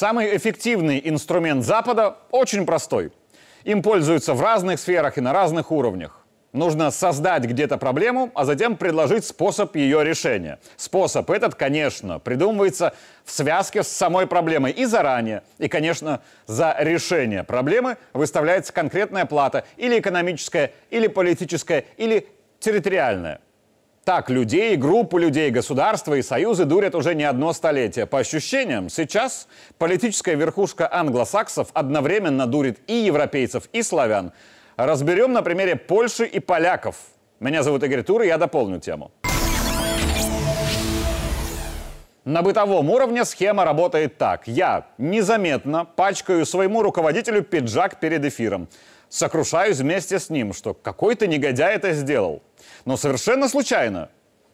Самый эффективный инструмент Запада очень простой. Им пользуются в разных сферах и на разных уровнях. Нужно создать где-то проблему, а затем предложить способ ее решения. Способ этот, конечно, придумывается в связке с самой проблемой и заранее. И, конечно, за решение проблемы выставляется конкретная плата или экономическая, или политическая, или территориальная. Так людей, группы людей, государства и союзы дурят уже не одно столетие. По ощущениям, сейчас политическая верхушка англосаксов одновременно дурит и европейцев, и славян. Разберем на примере Польши и поляков. Меня зовут Игорь Тур, и я дополню тему. На бытовом уровне схема работает так. Я незаметно пачкаю своему руководителю пиджак перед эфиром. Сокрушаюсь вместе с ним, что какой-то негодяй это сделал. Но совершенно случайно.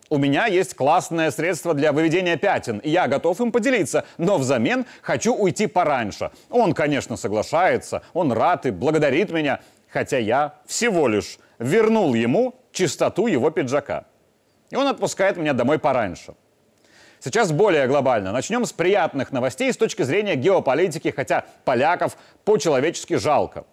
У меня есть классное средство для выведения пятен, и я готов им поделиться, но взамен хочу уйти пораньше. Он, конечно, соглашается, он рад и благодарит меня, хотя я всего лишь вернул ему чистоту его пиджака. И он отпускает меня домой пораньше. Сейчас более глобально. Начнем с приятных новостей с точки зрения геополитики, хотя поляков по-человечески жалко.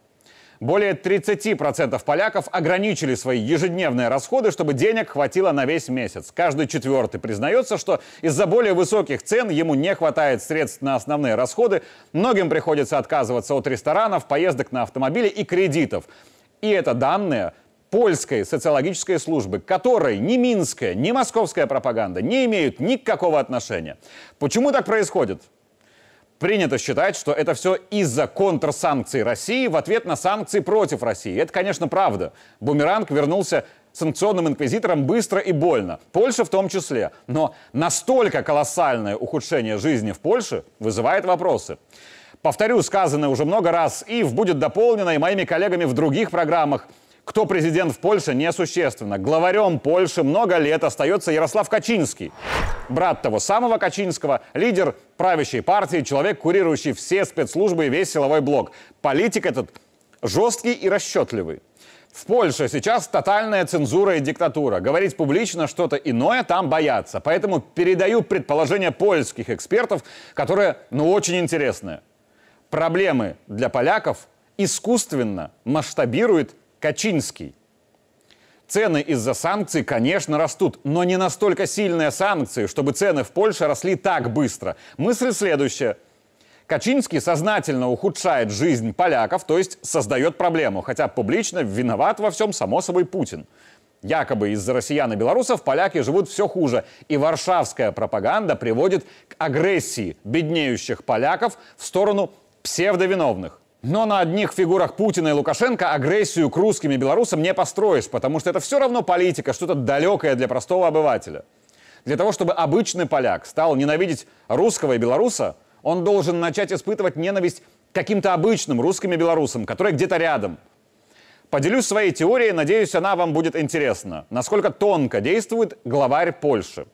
Более 30% поляков ограничили свои ежедневные расходы, чтобы денег хватило на весь месяц. Каждый четвертый признается, что из-за более высоких цен ему не хватает средств на основные расходы. Многим приходится отказываться от ресторанов, поездок на автомобиле и кредитов. И это данные польской социологической службы, которой ни минская, ни московская пропаганда не имеют никакого отношения. Почему так происходит? Принято считать, что это все из-за контрсанкций России в ответ на санкции против России. Это, конечно, правда. Бумеранг вернулся санкционным инквизиторам быстро и больно. Польша в том числе. Но настолько колоссальное ухудшение жизни в Польше вызывает вопросы. Повторю сказанное уже много раз, и будет дополнено и моими коллегами в других программах – кто президент в Польше, несущественно. Главарем Польши много лет остается Ярослав Качинский. Брат того самого Качинского, лидер правящей партии, человек, курирующий все спецслужбы и весь силовой блок. Политик этот жесткий и расчетливый. В Польше сейчас тотальная цензура и диктатура. Говорить публично что-то иное там боятся. Поэтому передаю предположение польских экспертов, которое, ну, очень интересное. Проблемы для поляков искусственно масштабирует Качинский. Цены из-за санкций, конечно, растут, но не настолько сильные санкции, чтобы цены в Польше росли так быстро. Мысль следующая. Качинский сознательно ухудшает жизнь поляков, то есть создает проблему, хотя публично виноват во всем, само собой, Путин. Якобы из-за россиян и белорусов поляки живут все хуже, и варшавская пропаганда приводит к агрессии беднеющих поляков в сторону псевдовиновных. Но на одних фигурах Путина и Лукашенко агрессию к русским и белорусам не построишь, потому что это все равно политика, что-то далекое для простого обывателя. Для того, чтобы обычный поляк стал ненавидеть русского и белоруса, он должен начать испытывать ненависть каким-то обычным русским и белорусам, которые где-то рядом. Поделюсь своей теорией, надеюсь, она вам будет интересна. Насколько тонко действует главарь Польши.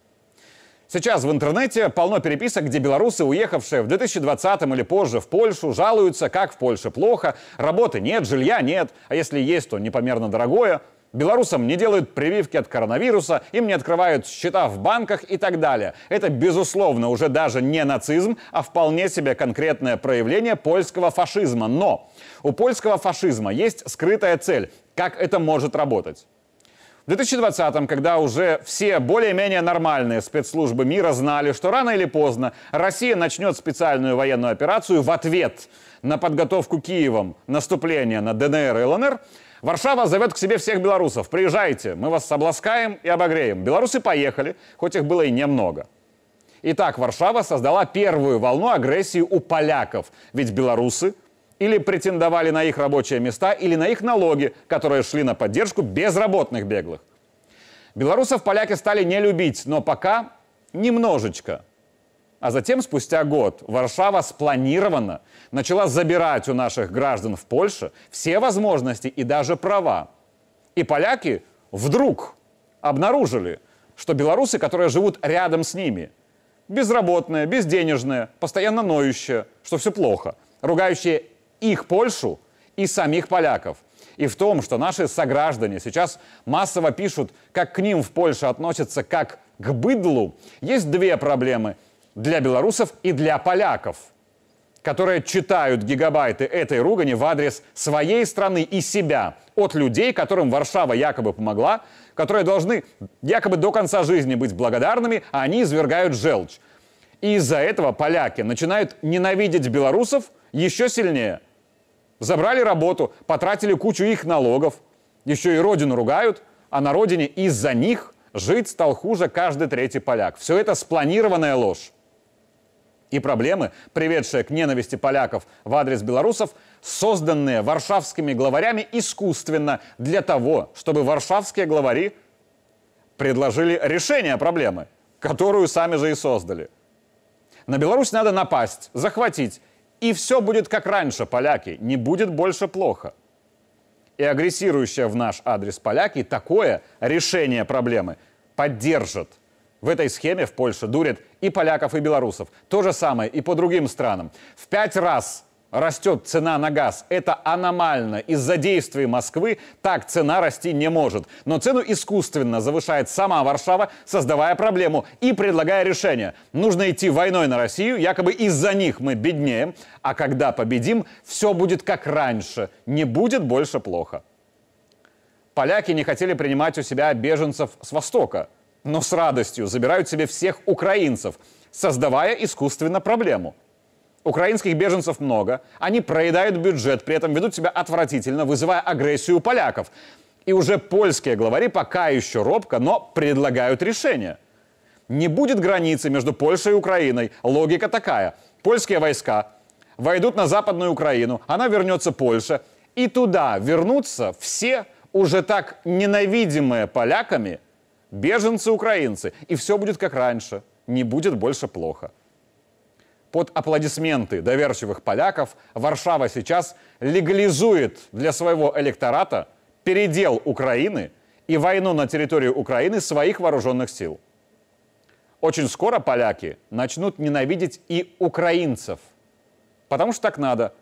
Сейчас в интернете полно переписок, где белорусы, уехавшие в 2020 или позже в Польшу, жалуются, как в Польше плохо, работы нет, жилья нет, а если есть, то непомерно дорогое. Белорусам не делают прививки от коронавируса, им не открывают счета в банках и так далее. Это, безусловно, уже даже не нацизм, а вполне себе конкретное проявление польского фашизма. Но у польского фашизма есть скрытая цель. Как это может работать? В 2020-м, когда уже все более-менее нормальные спецслужбы мира знали, что рано или поздно Россия начнет специальную военную операцию в ответ на подготовку Киевом наступления на ДНР и ЛНР, Варшава зовет к себе всех белорусов. Приезжайте, мы вас обласкаем и обогреем. Белорусы поехали, хоть их было и немного. Итак, Варшава создала первую волну агрессии у поляков. Ведь белорусы или претендовали на их рабочие места, или на их налоги, которые шли на поддержку безработных беглых. Белорусов поляки стали не любить, но пока немножечко. А затем, спустя год, Варшава спланированно начала забирать у наших граждан в Польше все возможности и даже права. И поляки вдруг обнаружили, что белорусы, которые живут рядом с ними, безработные, безденежные, постоянно ноющие, что все плохо, ругающие их Польшу и самих поляков. И в том, что наши сограждане сейчас массово пишут, как к ним в Польше относятся как к быдлу, есть две проблемы для белорусов и для поляков. которые читают гигабайты этой ругани в адрес своей страны и себя от людей, которым Варшава якобы помогла, которые должны якобы до конца жизни быть благодарными, а они извергают желчь. И из-за этого поляки начинают ненавидеть белорусов еще сильнее. Забрали работу, потратили кучу их налогов, еще и родину ругают, а на родине из-за них жить стал хуже каждый третий поляк. Все это спланированная ложь. И проблемы, приведшие к ненависти поляков в адрес белорусов, созданные варшавскими главарями искусственно для того, чтобы варшавские главари предложили решение проблемы, которую сами же и создали. На Беларусь надо напасть, захватить, и все будет как раньше, поляки, не будет больше плохо. И агрессирующие в наш адрес поляки такое решение проблемы поддержат. В этой схеме в Польше дурят и поляков, и белорусов. То же самое и по другим странам. В пять раз растет цена на газ. Это аномально. Из-за действий Москвы так цена расти не может. Но цену искусственно завышает сама Варшава, создавая проблему и предлагая решение. Нужно идти войной на Россию, якобы из-за них мы беднеем, а когда победим, все будет как раньше, не будет больше плохо. Поляки не хотели принимать у себя беженцев с Востока – но с радостью забирают себе всех украинцев, создавая искусственно проблему. Украинских беженцев много, они проедают бюджет, при этом ведут себя отвратительно, вызывая агрессию у поляков. И уже польские главари пока еще робко, но предлагают решение. Не будет границы между Польшей и Украиной. Логика такая. Польские войска войдут на Западную Украину, она вернется Польше, и туда вернутся все уже так ненавидимые поляками – беженцы украинцы, и все будет как раньше, не будет больше плохо. Под аплодисменты доверчивых поляков Варшава сейчас легализует для своего электората передел Украины и войну на территории Украины своих вооруженных сил. Очень скоро поляки начнут ненавидеть и украинцев. Потому что так надо.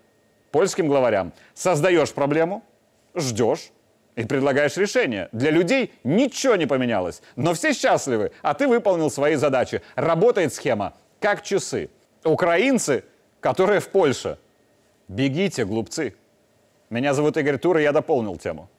Польским главарям. Создаешь проблему, ждешь, и предлагаешь решение. Для людей ничего не поменялось, но все счастливы, а ты выполнил свои задачи. Работает схема как часы. Украинцы, которые в Польше. Бегите, глупцы. Меня зовут Игорь Тур, и я дополнил тему.